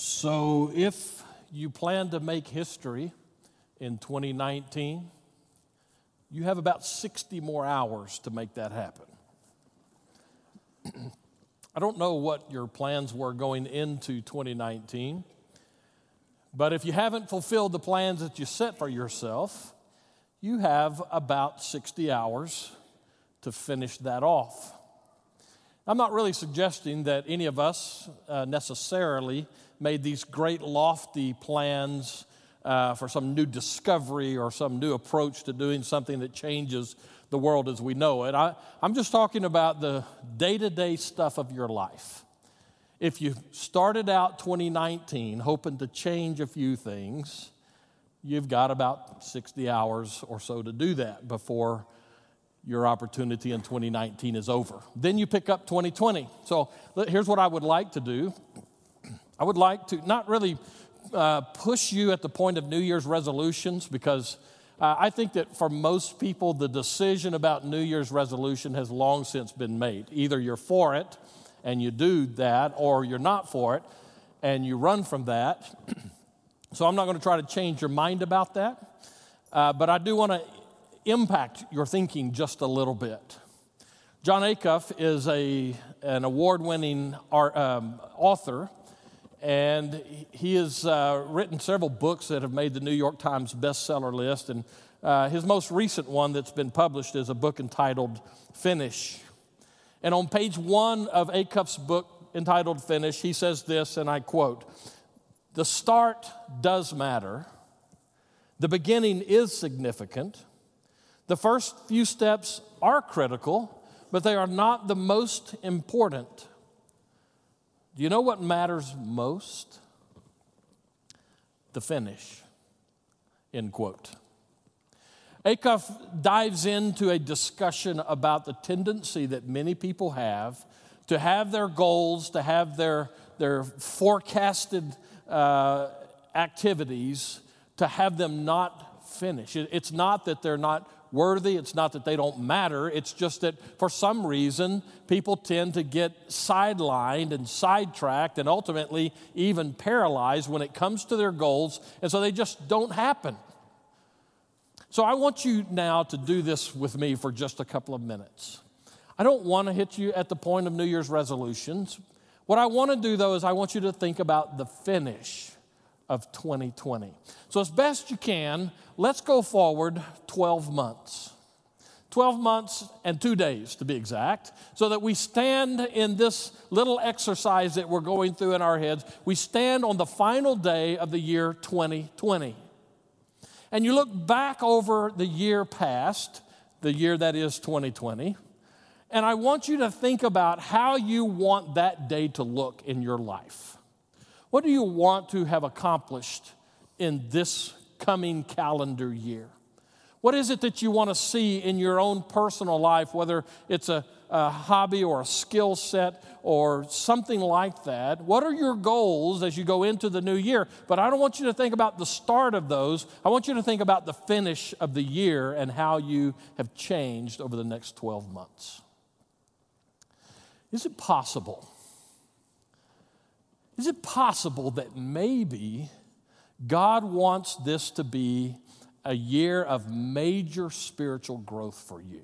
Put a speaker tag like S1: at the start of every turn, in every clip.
S1: So, if you plan to make history in 2019, you have about 60 more hours to make that happen. I don't know what your plans were going into 2019, but if you haven't fulfilled the plans that you set for yourself, you have about 60 hours to finish that off. I'm not really suggesting that any of us uh, necessarily made these great lofty plans uh, for some new discovery or some new approach to doing something that changes the world as we know it. I, I'm just talking about the day to day stuff of your life. If you started out 2019 hoping to change a few things, you've got about 60 hours or so to do that before your opportunity in 2019 is over. Then you pick up 2020. So here's what I would like to do I would like to not really uh, push you at the point of New Year's resolutions because uh, I think that for most people, the decision about New Year's resolution has long since been made. Either you're for it and you do that, or you're not for it and you run from that. so I'm not going to try to change your mind about that, uh, but I do want to impact your thinking just a little bit. Jon Acuff is a, an award winning um, author, and he has uh, written several books that have made the New York Times bestseller list. And uh, his most recent one that's been published is a book entitled Finish. And on page one of Acuff's book entitled Finish, he says this, and I quote The start does matter, the beginning is significant. The first few steps are critical, but they are not the most important. Do you know what matters most? The finish. End quote. Acuff dives into a discussion about the tendency that many people have to have their goals, to have their, their forecasted uh, activities, to have them not finish. It's not that they're not worthy. It's not that they don't matter. It's just that for some reason, people tend to get sidelined and sidetracked and ultimately even paralyzed when it comes to their goals. And so they just don't happen. So I want you now to do this with me for just a couple of minutes. I don't want to hit you at the point of New Year's resolutions. What I want to do, though, is I want you to think about the finish of 2020. So, as best you can, let's go forward 12 months. 12 months and two days to be exact, so that we stand in this little exercise that we're going through in our heads. We stand on the final day of the year 2020. And you look back over the year past, the year that is 2020, and I want you to think about how you want that day to look in your life. What do you want to have accomplished in this coming calendar year? What is it that you want to see in your own personal life, whether it's a, a hobby or a skill set or something like that? What are your goals as you go into the new year? But I don't want you to think about the start of those. I want you to think about the finish of the year and how you have changed over the next 12 months. Is it possible? Is it possible that maybe God wants this to be a year of major spiritual growth for you?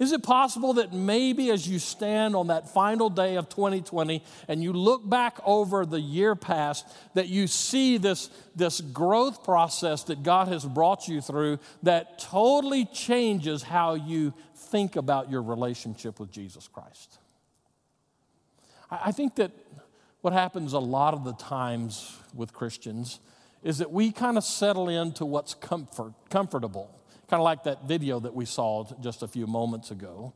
S1: Is it possible that maybe as you stand on that final day of 2020 and you look back over the year past, that you see this, this growth process that God has brought you through that totally changes how you think about your relationship with Jesus Christ? I think that what happens a lot of the times with Christians is that we kind of settle into what's comfort, comfortable, kind of like that video that we saw just a few moments ago.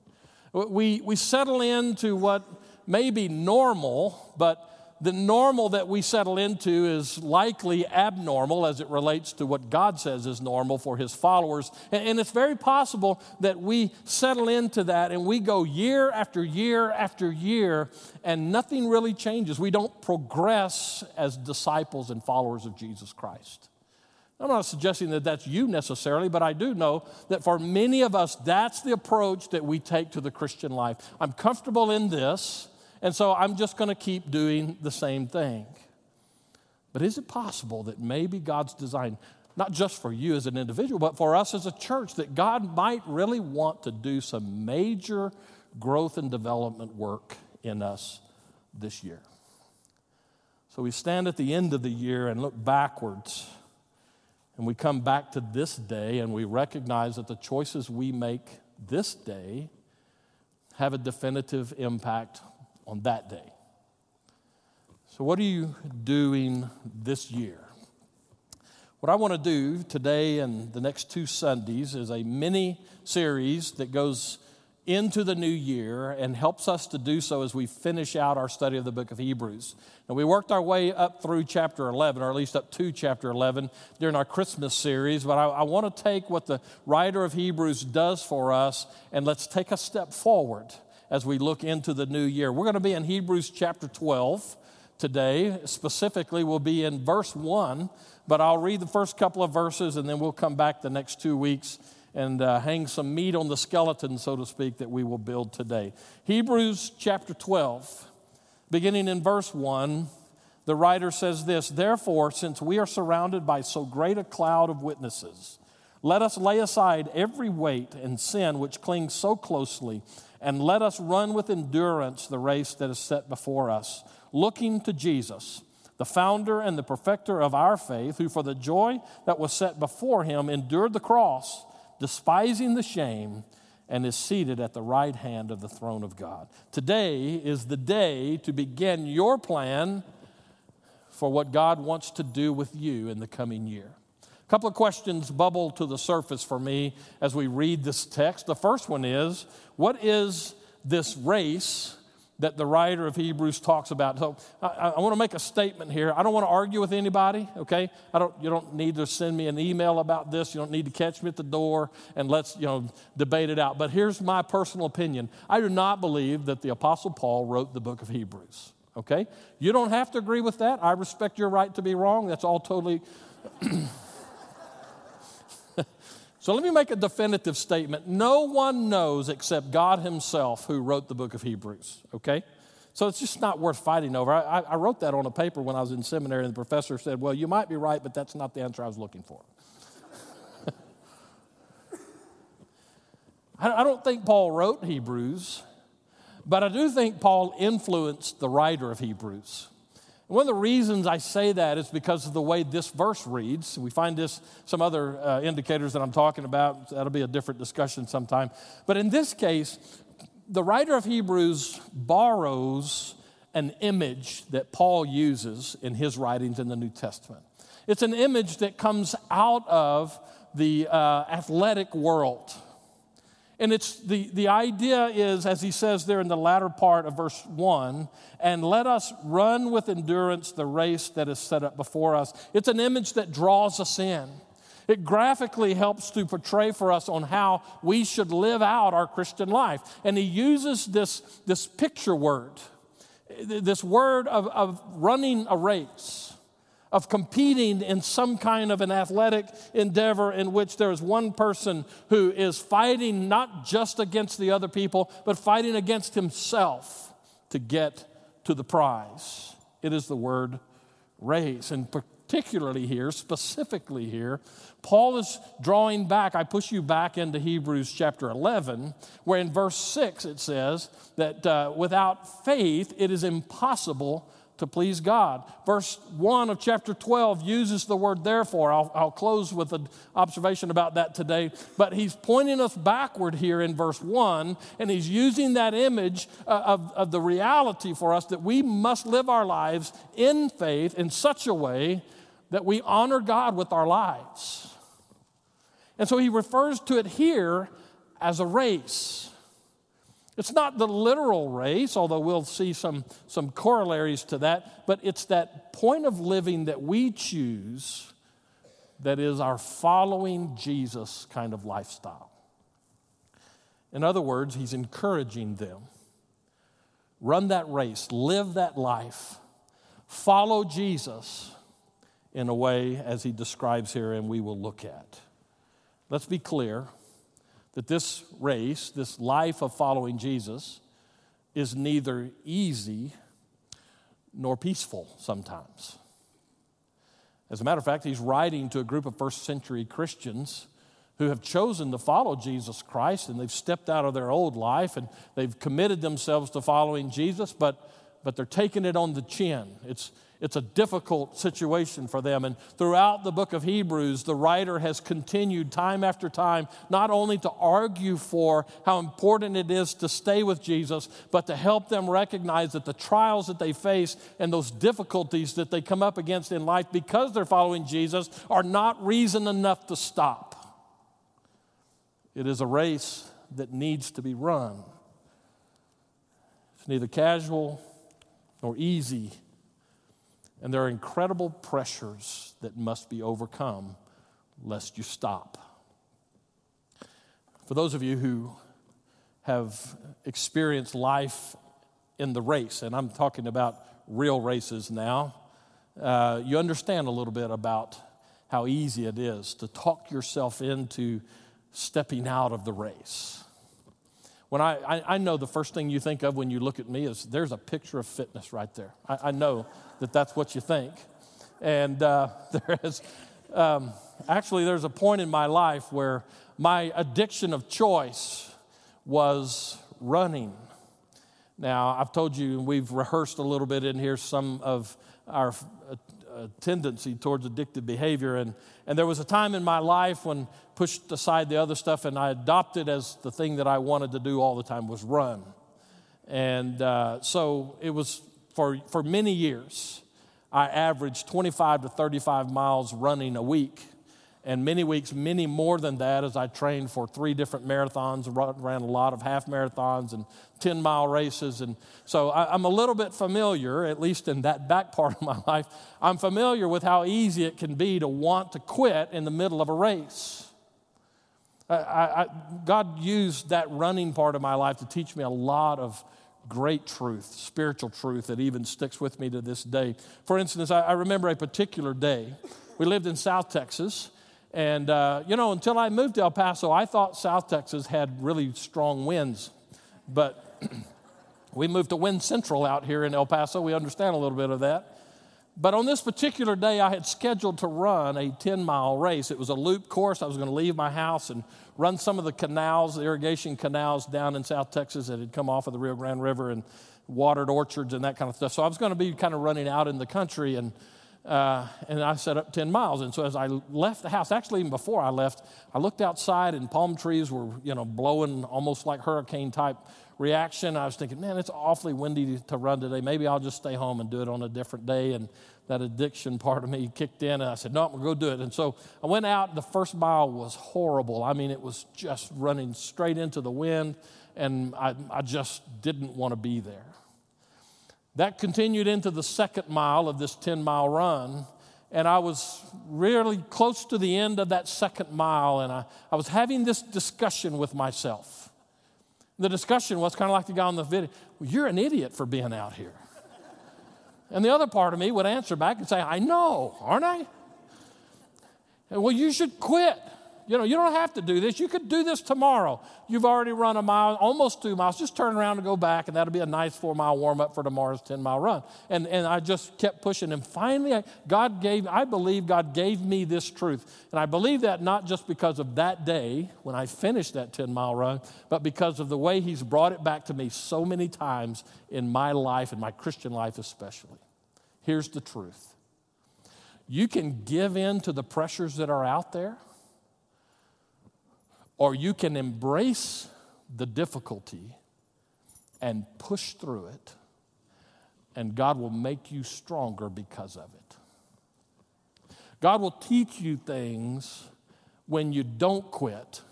S1: We, we settle into what may be normal, but the normal that we settle into is likely abnormal as it relates to what God says is normal for his followers. And it's very possible that we settle into that and we go year after year after year and nothing really changes. We don't progress as disciples and followers of Jesus Christ. I'm not suggesting that that's you necessarily, but I do know that for many of us, that's the approach that we take to the Christian life. I'm comfortable in this And so I'm just going to keep doing the same thing. But is it possible that maybe God's design, not just for you as an individual, but for us as a church, that God might really want to do some major growth and development work in us this year? So we stand at the end of the year and look backwards, and we come back to this day and we recognize that the choices we make this day have a definitive impact on that day. So, what are you doing this year? What I want to do today and the next two Sundays is a mini series that goes into the new year and helps us to do so as we finish out our study of the book of Hebrews. And we worked our way up through chapter 11, or at least up to chapter 11 during our Christmas series. But I, I want to take what the writer of Hebrews does for us and let's take a step forward as we look into the new year. We're going to be in Hebrews chapter 12 today. Specifically, we'll be in verse 1, but I'll read the first couple of verses and then we'll come back the next two weeks and uh, hang some meat on the skeleton, so to speak, that we will build today. Hebrews chapter 12, beginning in verse 1, the writer says this Therefore, since we are surrounded by so great a cloud of witnesses, let us lay aside every weight and sin which clings so closely and let us run with endurance the race that is set before us, looking to Jesus, the founder and the perfecter of our faith, who for the joy that was set before him endured the cross, despising the shame, and is seated at the right hand of the throne of God. Today is the day to begin your plan for what God wants to do with you in the coming year. A couple of questions bubble to the surface for me as we read this text. The first one is what is this race that the writer of Hebrews talks about? So I, I want to make a statement here. I don't want to argue with anybody, okay? I don't, you don't need to send me an email about this. You don't need to catch me at the door and let's you know, debate it out. But here's my personal opinion I do not believe that the Apostle Paul wrote the book of Hebrews. Okay? You don't have to agree with that. I respect your right to be wrong. That's all totally So let me make a definitive statement. No one knows except God Himself who wrote the book of Hebrews, okay? So it's just not worth fighting over. I, I, wrote that on a paper when I was in seminary, and the professor said, Well, you might be right, but that's not the answer I was looking for. I don't think Paul wrote Hebrews, but I do think Paul influenced the writer of Hebrews. One of the reasons I say that is because of the way this verse reads. We find this, some other uh, indicators that I'm talking about. That'll be a different discussion sometime. But in this case, the writer of Hebrews borrows an image that Paul uses in his writings in the New Testament. It's an image that comes out of the uh, athletic world. And it's the, the idea is, as he says there in the latter part of verse 1, and let us run with endurance the race that is set up before us. It's an image that draws us in. It graphically helps to portray for us on how we should live out our Christian life. And he uses this, this picture word, this word of, of running a race of competing in some kind of an athletic endeavor in which there is one person who is fighting not just against the other people, but fighting against himself to get to the prize. It is the word race. And particularly here, specifically here, Paul is drawing back. I push you back into Hebrews chapter 11, where in verse 6 it says that uh, without faith it is impossible to please God. Verse 1 of chapter 12 uses the word therefore. I'll, I'll, close with an observation about that today. But he's pointing us backward here in verse 1, and he's using that image uh, of, of the reality for us that we must live our lives in faith in such a way that we honor God with our lives. And so he refers to it here as a race. It's not the literal race, although we'll see some, some corollaries to that, but it's that point of living that we choose that is our following Jesus kind of lifestyle. In other words, he's encouraging them run that race, live that life, follow Jesus in a way as he describes here, and we will look at. Let's be clear that this race, this life of following Jesus, is neither easy nor peaceful sometimes. As a matter of fact, he's writing to a group of first century Christians who have chosen to follow Jesus Christ and they've stepped out of their old life and they've committed themselves to following Jesus, but, but they're taking it on the chin. It's, it's a difficult situation for them. And throughout the book of Hebrews, the writer has continued time after time not only to argue for how important it is to stay with Jesus, but to help them recognize that the trials that they face and those difficulties that they come up against in life because they're following Jesus are not reason enough to stop. It is a race that needs to be run. It's neither casual nor easy and there are incredible pressures that must be overcome lest you stop. For those of you who have experienced life in the race, and I'm talking about real races now, uh, you understand a little bit about how easy it is to talk yourself into stepping out of the race. When I, I, I, know the first thing you think of when you look at me is there's a picture of fitness right there. I, I know that that's what you think. And uh, there is, um, actually, there's a point in my life where my addiction of choice was running. Now, I've told you, we've rehearsed a little bit in here some of our uh, uh, tendency towards addictive behavior. And, and there was a time in my life when pushed aside the other stuff and I adopted as the thing that I wanted to do all the time was run. And uh, so it was for, for many years, I averaged 25 to 35 miles running a week. And many weeks, many more than that, as I trained for three different marathons, ran a lot of half marathons and 10 mile races. And so I, I'm a little bit familiar, at least in that back part of my life, I'm familiar with how easy it can be to want to quit in the middle of a race. I, I, God used that running part of my life to teach me a lot of great truth, spiritual truth that even sticks with me to this day. For instance, I, I remember a particular day. We lived in South Texas, and uh, you know, until I moved to El Paso, I thought South Texas had really strong winds, but we moved to Wind Central out here in El Paso. We understand a little bit of that. But on this particular day, I had scheduled to run a 10 mile race. It was a loop course. I was going to leave my house and run some of the canals, the irrigation canals down in South Texas that had come off of the Rio Grande River and watered orchards and that kind of stuff. So I was going to be kind of running out in the country and uh, and I set up 10 miles. And so as I left the house, actually even before I left, I looked outside and palm trees were, you know, blowing almost like hurricane type reaction. I was thinking, man, it's awfully windy to run today. Maybe I'll just stay home and do it on a different day. And that addiction part of me kicked in, and I said, no, I'm going to go do it. And so I went out. The first mile was horrible. I mean, it was just running straight into the wind, and I, I just didn't want to be there. That continued into the second mile of this 10 mile run. And I was really close to the end of that second mile, and I, I was having this discussion with myself. The discussion was kind of like the guy on the video well, You're an idiot for being out here. And the other part of me would answer back and say, I know, aren't I? Well, you should quit. You know, you don't have to do this. You could do this tomorrow. You've already run a mile, almost two miles. Just turn around and go back, and that'll be a nice four mile warm up for tomorrow's 10 mile run. And, and I just kept pushing. And finally, I, God gave, I believe God gave me this truth. And I believe that not just because of that day when I finished that 10 mile run, but because of the way He's brought it back to me so many times in my life, in my Christian life especially. Here's the truth you can give in to the pressures that are out there or you can embrace the difficulty and push through it, and God will make you stronger because of it. God will teach you things when you don't quit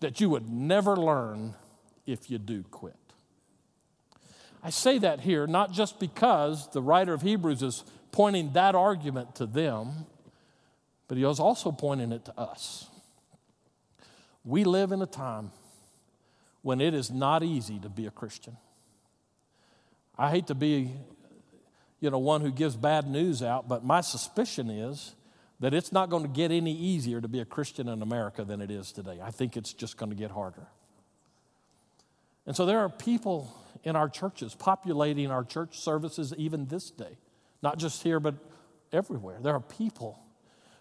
S1: that you would never learn if you do quit. I say that here not just because the writer of Hebrews is pointing that argument to them, but he is also pointing it to us. We live in a time when it is not easy to be a Christian. I hate to be, you know, one who gives bad news out, but my suspicion is that it's not going to get any easier to be a Christian in America than it is today. I think it's just going to get harder. And so there are people in our churches, populating our church services even this day. Not just here, but everywhere. There are people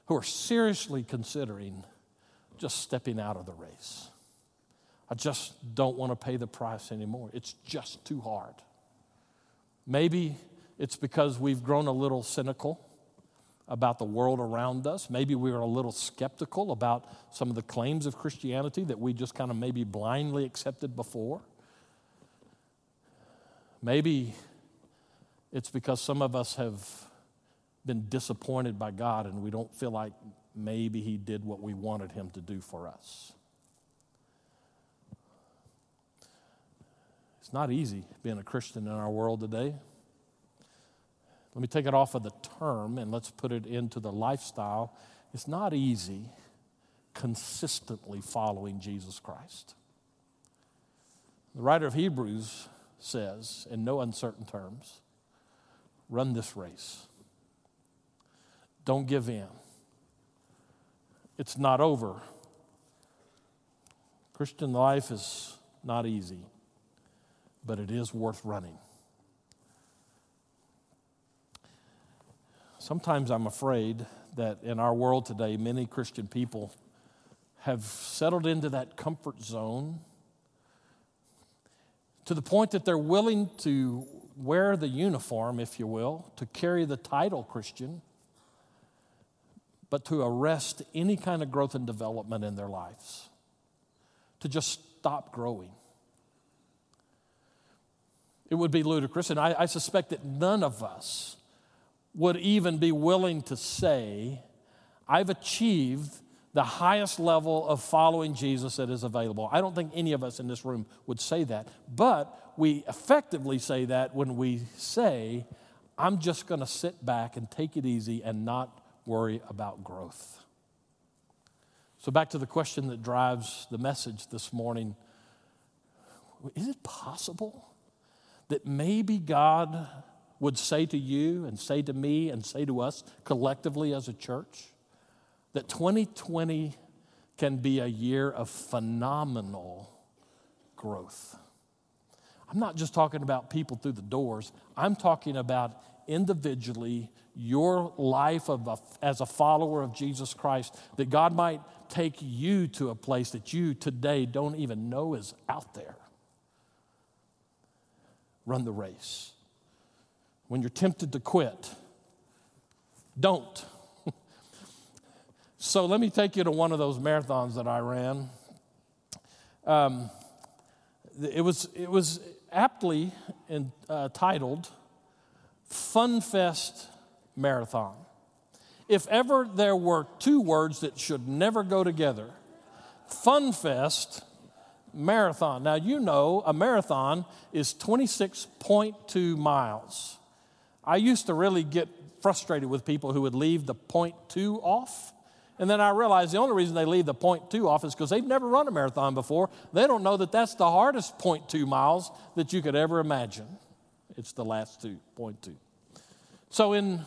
S1: who are seriously considering just stepping out of the race. I just don't want to pay the price anymore. It's just too hard. Maybe it's because we've grown a little cynical about the world around us. Maybe we are a little skeptical about some of the claims of Christianity that we just kind of maybe blindly accepted before. Maybe it's because some of us have been disappointed by God and we don't feel like maybe He did what we wanted Him to do for us. It's not easy being a Christian in our world today. Let me take it off of the term and let's put it into the lifestyle. It's not easy consistently following Jesus Christ. The writer of Hebrews says, in no uncertain terms, run this race. Don't give in. It's not over. Christian life is not easy, but it is worth running. Sometimes I'm afraid that in our world today, many Christian people have settled into that comfort zone to the point that they're willing to wear the uniform, if you will, to carry the title Christian, but to arrest any kind of growth and development in their lives, to just stop growing. It would be ludicrous, and I, I suspect that none of us would even be willing to say, I've achieved the highest level of following Jesus that is available. I don't think any of us in this room would say that, but we effectively say that when we say, I'm just going to sit back and take it easy and not worry about growth. So, back to the question that drives the message this morning is it possible that maybe God would say to you and say to me and say to us collectively as a church that 2020 can be a year of phenomenal growth. I'm not just talking about people through the doors, I'm talking about individually your life of a, as a follower of Jesus Christ, that God might take you to a place that you today don't even know is out there. Run the race when you're tempted to quit, don't. so let me take you to one of those marathons that I ran. Um, it, was, it was aptly entitled uh, Fun Fest Marathon. If ever there were two words that should never go together, Fun Fest Marathon. Now, you know a marathon is 26.2 miles. I used to really get frustrated with people who would leave the point two off. And then I realized the only reason they leave the point two off is because they've never run a marathon before. They don't know that that's the hardest point two miles that you could ever imagine. It's the last two, point two. So in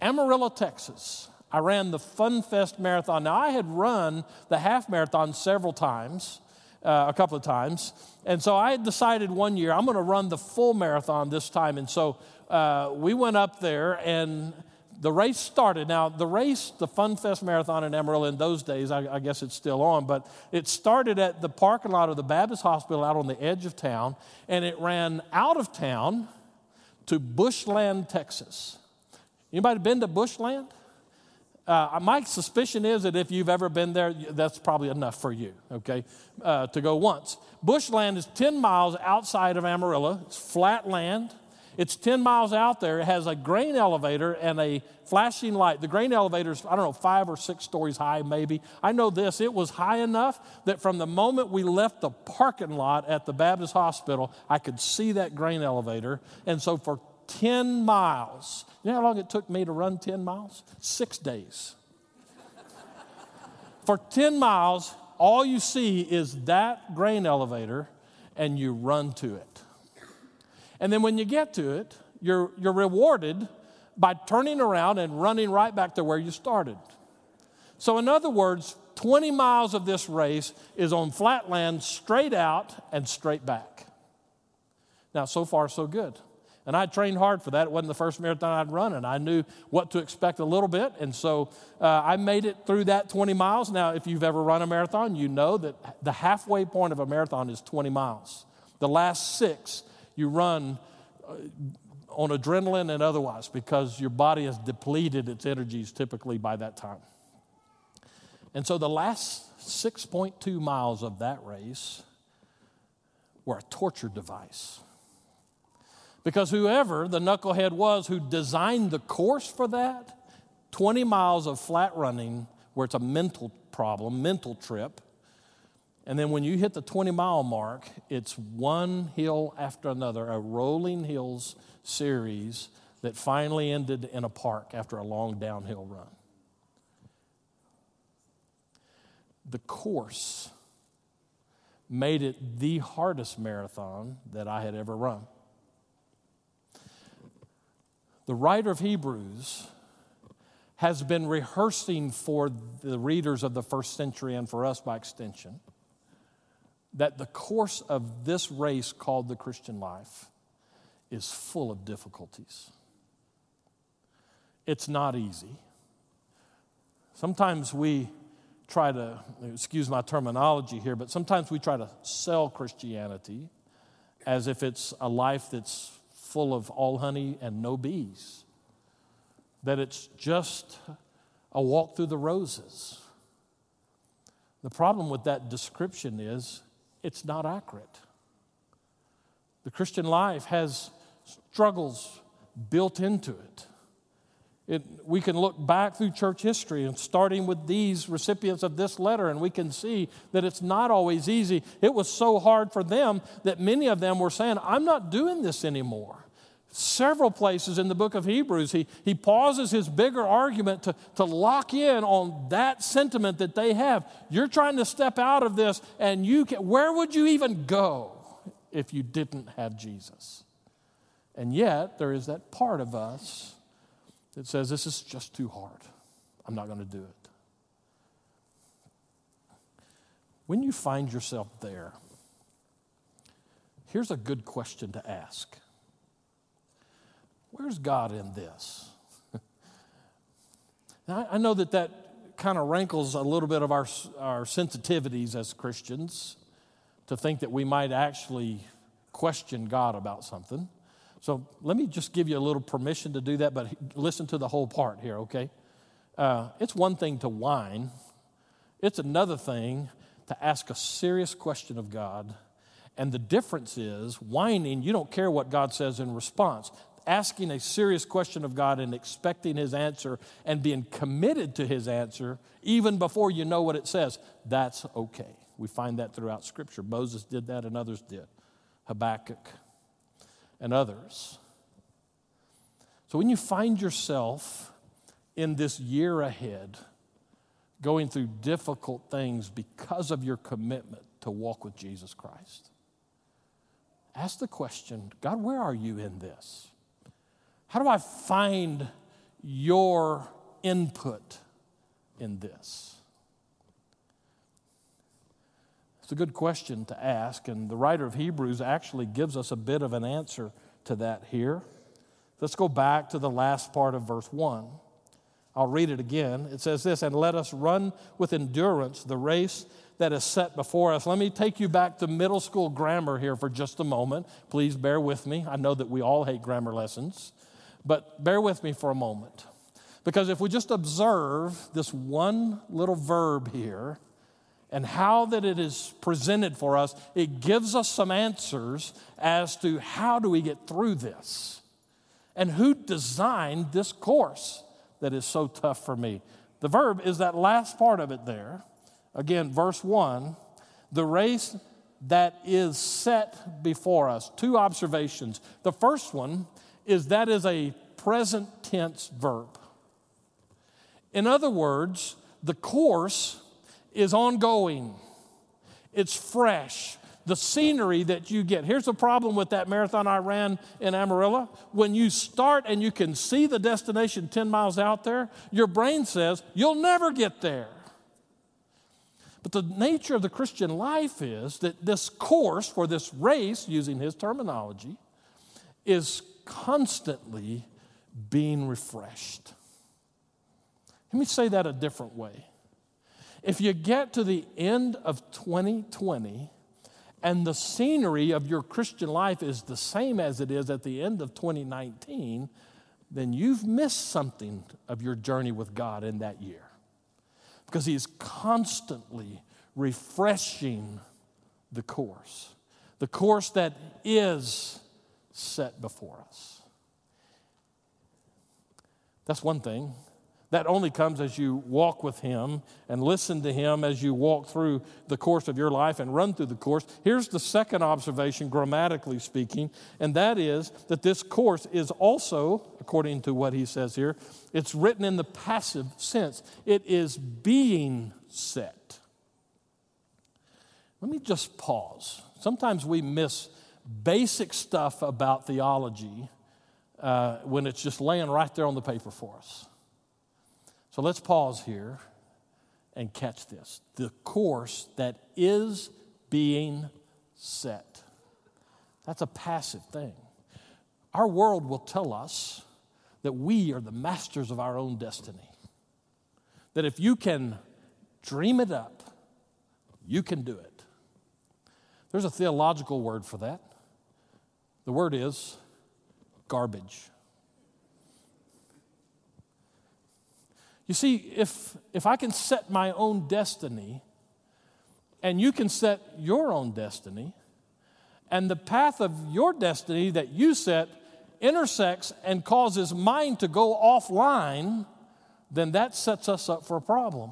S1: Amarillo, Texas, I ran the Fun Fest Marathon. Now, I had run the half marathon several times, uh, a couple of times. And so I had decided one year I'm going to run the full marathon this time. And so uh, we went up there and the race started. Now, the race, the Fun Fest Marathon in Amarillo in those days, I, I, guess it's still on, but it started at the parking lot of the Baptist Hospital out on the edge of town, and it ran out of town to Bushland, Texas. Anybody been to Bushland? Uh, my suspicion is that if you've ever been there, that's probably enough for you, okay, uh, to go once. Bushland is 10 miles outside of Amarillo. It's flat land. It's 10 miles out there. It has a grain elevator and a flashing light. The grain elevator is, I don't know, five or six stories high, maybe. I know this. It was high enough that from the moment we left the parking lot at the Baptist Hospital, I could see that grain elevator. And so for 10 miles, you know how long it took me to run 10 miles? Six days. for 10 miles, all you see is that grain elevator and you run to it. And then when you get to it, you're, you're rewarded by turning around and running right back to where you started. So, in other words, 20 miles of this race is on flat land, straight out and straight back. Now, so far, so good. And I trained hard for that. It wasn't the first marathon I'd run, and I knew what to expect a little bit. And so uh, I made it through that 20 miles. Now, if you've ever run a marathon, you know that the halfway point of a marathon is 20 miles. The last six, you run uh, on adrenaline and otherwise because your body has depleted its energies typically by that time. And so the last 6.2 miles of that race were a torture device. Because whoever the knucklehead was who designed the course for that, 20 miles of flat running where it's a mental problem, mental trip. And then when you hit the 20 mile mark, it's one hill after another, a rolling hills series that finally ended in a park after a long downhill run. The course made it the hardest marathon that I had ever run. The writer of Hebrews has been rehearsing for the readers of the first century and for us by extension that the course of this race called the Christian life is full of difficulties. It's not easy. Sometimes we try to, excuse my terminology here, but sometimes we try to sell Christianity as if it's a life that's full of all honey and no bees, that it's just a walk through the roses. The problem with that description is it's not accurate. The Christian life has struggles built into it. It, we can look back through church history and starting with these recipients of this letter, and we can see that it's not always easy. It was so hard for them that many of them were saying, I'm not doing this anymore. Several places in the book of Hebrews, he, he pauses his bigger argument to, to lock in on that sentiment that they have. You're trying to step out of this, and you can, where would you even go if you didn't have Jesus? And yet, there is that part of us that says, This is just too hard. I'm not going to do it. When you find yourself there, here's a good question to ask Where's God in this? now, I know that that kind of rankles a little bit of our, our sensitivities as Christians to think that we might actually question God about something. So let me just give you a little permission to do that, but listen to the whole part here, okay? Uh, it's one thing to whine, it's another thing to ask a serious question of God. And the difference is, whining, you don't care what God says in response. Asking a serious question of God and expecting His answer and being committed to His answer, even before you know what it says, that's okay. We find that throughout Scripture. Moses did that, and others did. Habakkuk and others. So when you find yourself in this year ahead, going through difficult things because of your commitment to walk with Jesus Christ, ask the question God, where are you in this? How do I find your input in this? It's a good question to ask, and the writer of Hebrews actually gives us a bit of an answer to that here. Let's go back to the last part of verse 1. I'll read it again. It says this, and let us run with endurance the race that is set before us. Let me take you back to middle school grammar here for just a moment. Please bear with me. I know that we all hate grammar lessons, but bear with me for a moment. Because if we just observe this one little verb here, and how that it is presented for us, it gives us some answers as to how do we get through this and who designed this course that is so tough for me. The verb is that last part of it there. Again, verse 1 the race that is set before us. Two observations. The first one is that is a present tense verb. In other words, the course is ongoing, it's fresh. The scenery that you get. Here's the problem with that marathon I ran in Amarillo. When you start and you can see the destination 10 miles out there, your brain says, You'll never get there. But the nature of the Christian life is that this course for this race, using his terminology, is constantly being refreshed. Let me say that a different way. If you get to the end of 2020 and the scenery of your Christian life is the same as it is at the end of 2019, then you've missed something of your journey with God in that year. Because He's constantly refreshing the course, the course that is set before us. That's one thing. That only comes as you walk with Him and listen to Him as you walk through the course of your life and run through the course. Here's the second observation, grammatically speaking, and that is that this course is also, according to what He says here, it's written in the passive sense. It is being set. Let me just pause. Sometimes we miss basic stuff about theology uh, when it's just laying right there on the paper for us. So let's pause here and catch this. The course that is being set. That's a passive thing. Our world will tell us that we are the masters of our own destiny. That if you can dream it up, you can do it. There's a theological word for that. The word is garbage. You see, if, if I can set my own destiny, and you can set your own destiny, and the path of your destiny that you set intersects and causes mine to go offline, then that sets us up for a problem.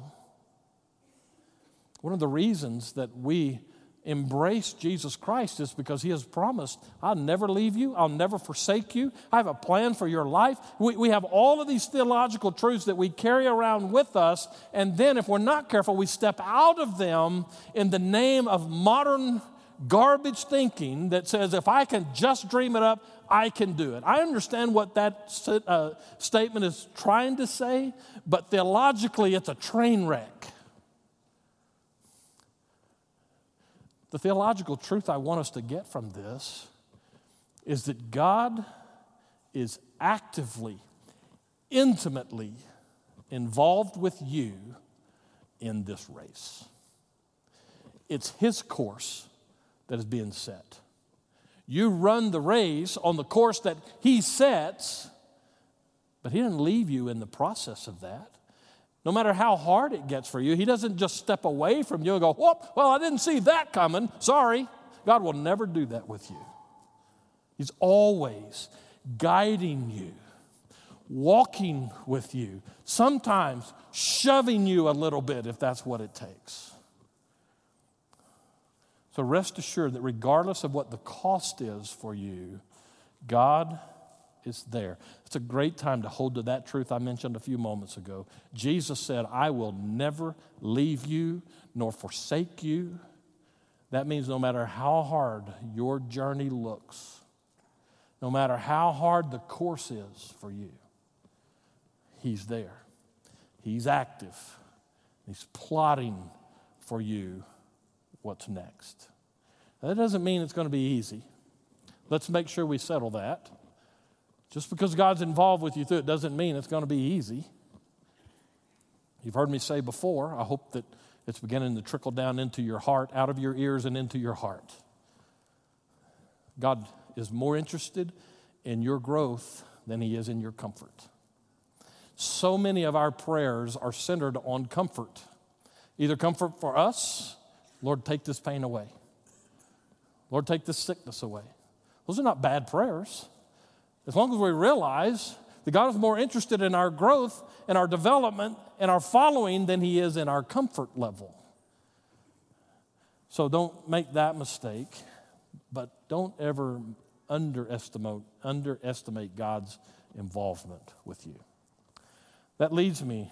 S1: One of the reasons that we embrace Jesus Christ is because He has promised, I'll never leave you, I'll never forsake you, I have a plan for your life. We, we have all of these theological truths that we carry around with us, and then if we're not careful, we step out of them in the name of modern garbage thinking that says, if I can just dream it up, I can do it. I understand what that uh, statement is trying to say, but theologically, it's a train wreck. The theological truth I want us to get from this is that God is actively, intimately involved with you in this race. It's His course that is being set. You run the race on the course that He sets, but He didn't leave you in the process of that. No matter how hard it gets for you, He doesn't just step away from you and go, Whoop, well, I didn't see that coming. Sorry. God will never do that with you. He's always guiding you, walking with you, sometimes shoving you a little bit if that's what it takes. So rest assured that regardless of what the cost is for you, God is there. It's a great time to hold to that truth I mentioned a few moments ago. Jesus said, I will never leave you nor forsake you. That means no matter how hard your journey looks, no matter how hard the course is for you, He's there. He's active. He's plotting for you what's next. That doesn't mean it's going to be easy. Let's make sure we settle that. Just because God's involved with you through it doesn't mean it's going to be easy. You've heard me say before, I hope that it's beginning to trickle down into your heart, out of your ears, and into your heart. God is more interested in your growth than He is in your comfort. So many of our prayers are centered on comfort either comfort for us, Lord, take this pain away. Lord, take this sickness away. Those are not bad prayers. As long as we realize that God is more interested in our growth and our development and our following than He is in our comfort level. So don't make that mistake, but don't ever underestimate, underestimate God's involvement with you. That leads me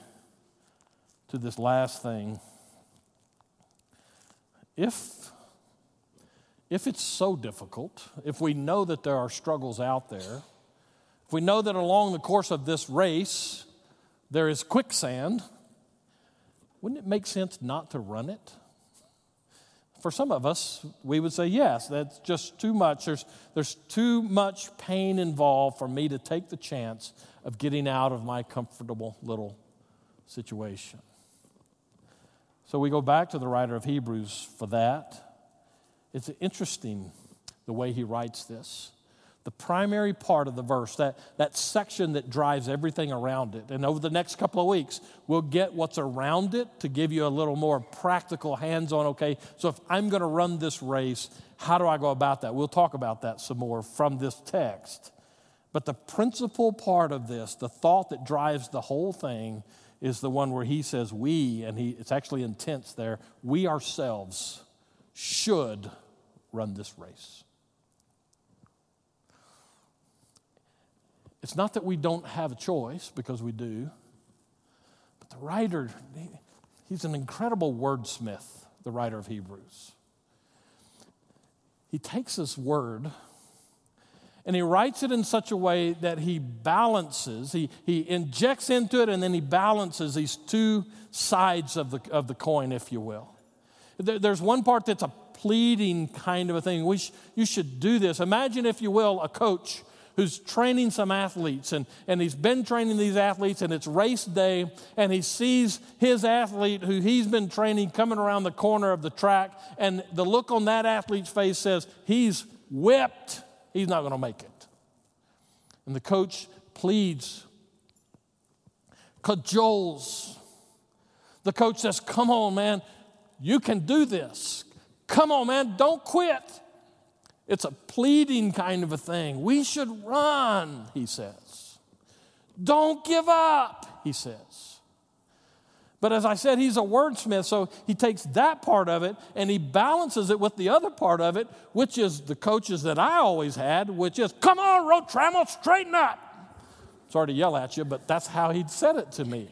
S1: to this last thing. If if it's so difficult, if we know that there are struggles out there, if we know that along the course of this race there is quicksand, wouldn't it make sense not to run it for some of us, we would say, yes, that's just too much. There's, there's too much pain involved for me to take the chance of getting out of my comfortable little situation. So we go back to the writer of Hebrews for that. It's interesting the way he writes this the primary part of the verse, that, that section that drives everything around it. And over the next couple of weeks, we'll get what's around it to give you a little more practical hands on, okay, so if I'm going to run this race, how do I go about that? We'll talk about that some more from this text. But the principal part of this, the thought that drives the whole thing, is the one where he says, We, and he, it's actually intense there, we ourselves should run this race. It's not that we don't have a choice, because we do, but the writer, he's an incredible wordsmith, the writer of Hebrews. He takes this word and he writes it in such a way that he balances, he, he injects into it, and then he balances these two sides of the, of the coin, if you will. There, there's one part that's a pleading kind of a thing. We sh, you should do this. Imagine, if you will, a coach who's training some athletes, and, and he's been training these athletes, and it's race day, and he sees his athlete who he's been training coming around the corner of the track, and the look on that athlete's face says, He's whipped, he's not going to make it. And the coach pleads, cajoles. The coach says, Come on, man, you can do this. Come on, man, don't quit. It's a pleading kind of a thing. We should run, he says. Don't give up, he says. But as I said, he's a wordsmith, so he takes that part of it and he balances it with the other part of it, which is the coaches that I always had, which is, come on, road trammel, straighten up. Sorry to yell at you, but that's how he'd said it to me.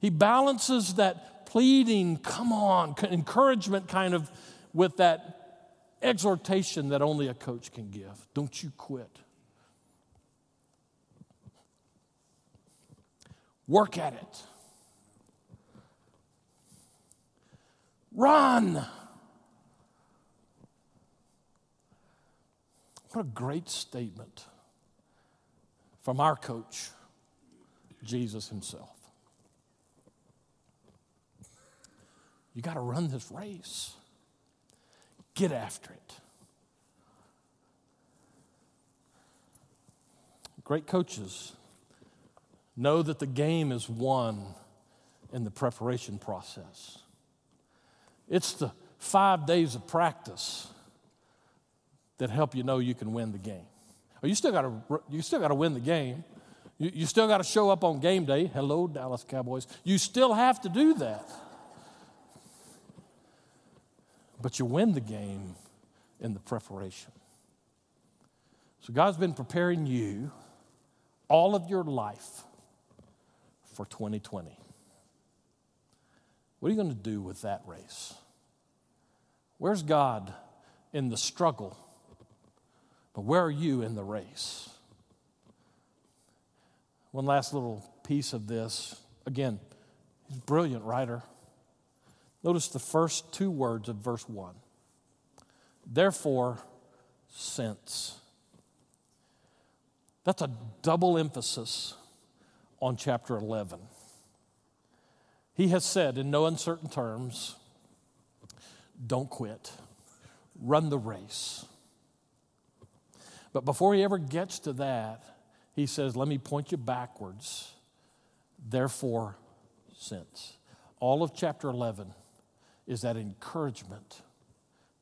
S1: He balances that pleading, come on, encouragement kind of with that exhortation that only a coach can give. Don't you quit. Work at it. Run. What a great statement from our coach, Jesus himself. You got to run this race. Get after it. Great coaches know that the game is won in the preparation process. It's the five days of practice that help you know you can win the game. Oh, you still got to you still got to win the game. You, you still got to show up on game day. Hello, Dallas Cowboys. You still have to do that but you win the game in the preparation. So God's been preparing you all of your life for 2020. What are you going to do with that race? Where's God in the struggle? But where are you in the race? One last little piece of this. Again, he's a brilliant writer. Notice the first two words of verse 1. Therefore, since. That's a double emphasis on chapter 11. He has said in no uncertain terms, don't quit, run the race. But before he ever gets to that, he says, let me point you backwards. Therefore, since. All of chapter 11 is that encouragement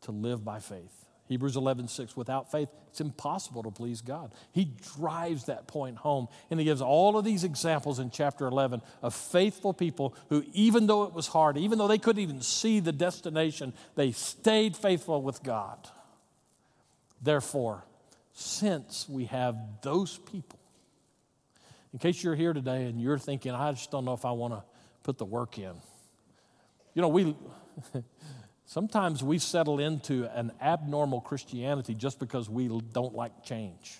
S1: to live by faith. Hebrews 11, 6, without faith, it's impossible to please God. He drives that point home. And he gives all of these examples in chapter 11 of faithful people who, even though it was hard, even though they couldn't even see the destination, they stayed faithful with God. Therefore, since we have those people, in case you're here today and you're thinking, I just don't know if I want to put the work in. You know, we sometimes we settle into an abnormal Christianity just because we don't like change.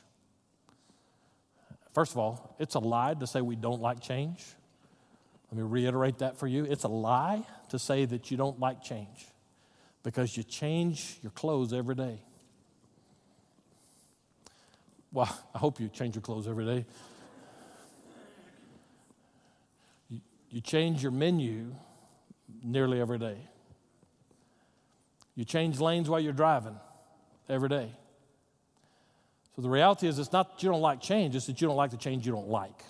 S1: First of all, it's a lie to say we don't like change. Let me reiterate that for you. It's a lie to say that you don't like change because you change your clothes every day. Well, I hope you change your clothes every day. You, you change your menu nearly every day. You change lanes while you're driving every day. So the reality is, it's not that you don't like change, it's that you don't like the change you don't like.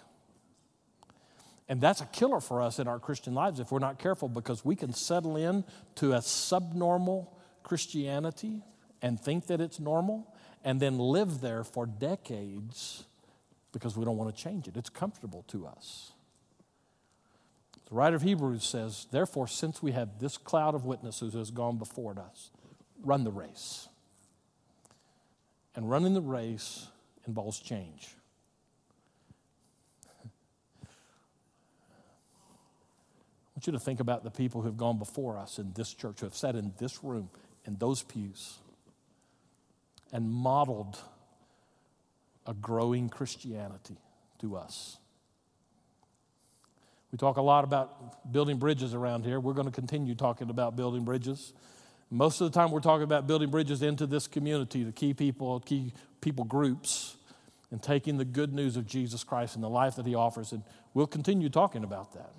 S1: And that's a killer for us in our Christian lives if we're not careful because we can settle in to a subnormal Christianity and think that it's normal and then live there for decades because we don't want to change it. It's comfortable to us. The writer of Hebrews says, Therefore, since we have this cloud of witnesses who has gone before us, run the race. And running the race involves change. I want you to think about the people who have gone before us in this church, who have sat in this room, in those pews, and modeled a growing Christianity to us. We talk a lot about building bridges around here. We're going to continue talking about building bridges. Most of the time, we're talking about building bridges into this community, the key people, key people groups, and taking the good news of Jesus Christ and the life that He offers. And we'll continue talking about that.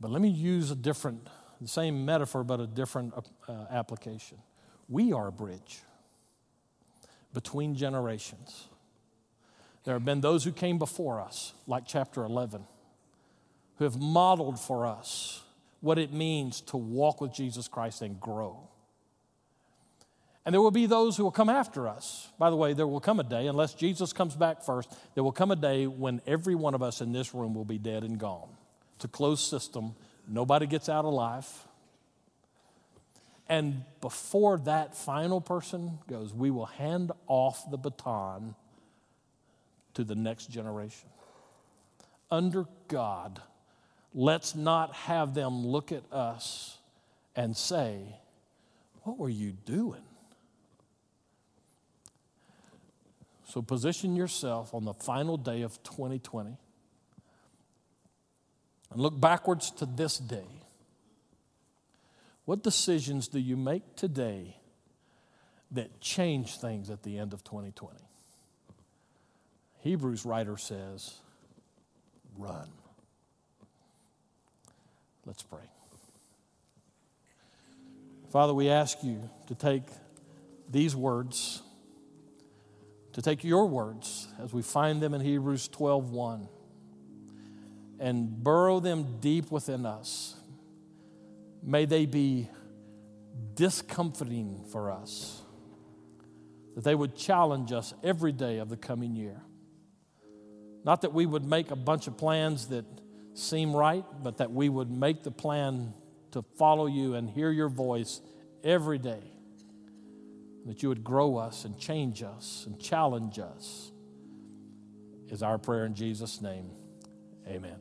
S1: But let me use a different, the same metaphor, but a different uh, application. We are a bridge between generations. There have been those who came before us, like chapter 11, who have modeled for us what it means to walk with Jesus Christ and grow. And there will be those who will come after us. By the way, there will come a day, unless Jesus comes back first, there will come a day when every one of us in this room will be dead and gone. It's a closed system. Nobody gets out alive. And before that final person goes, we will hand off the baton to the next generation. Under God, let's not have them look at us and say, What were you doing? So position yourself on the final day of 2020 and look backwards to this day. What decisions do you make today that change things at the end of 2020? Hebrews writer says, run. Let's pray. Father, we ask you to take these words, to take your words as we find them in Hebrews 12 1 and burrow them deep within us. May they be discomforting for us, that they would challenge us every day of the coming year. Not that we would make a bunch of plans that seem right, but that we would make the plan to follow you and hear your voice every day. That you would grow us and change us and challenge us, is our prayer in Jesus' name. Amen.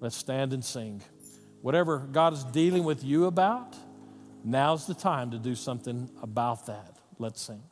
S1: Let's stand and sing. Whatever God is dealing with you about, now's the time to do something about that. Let's sing.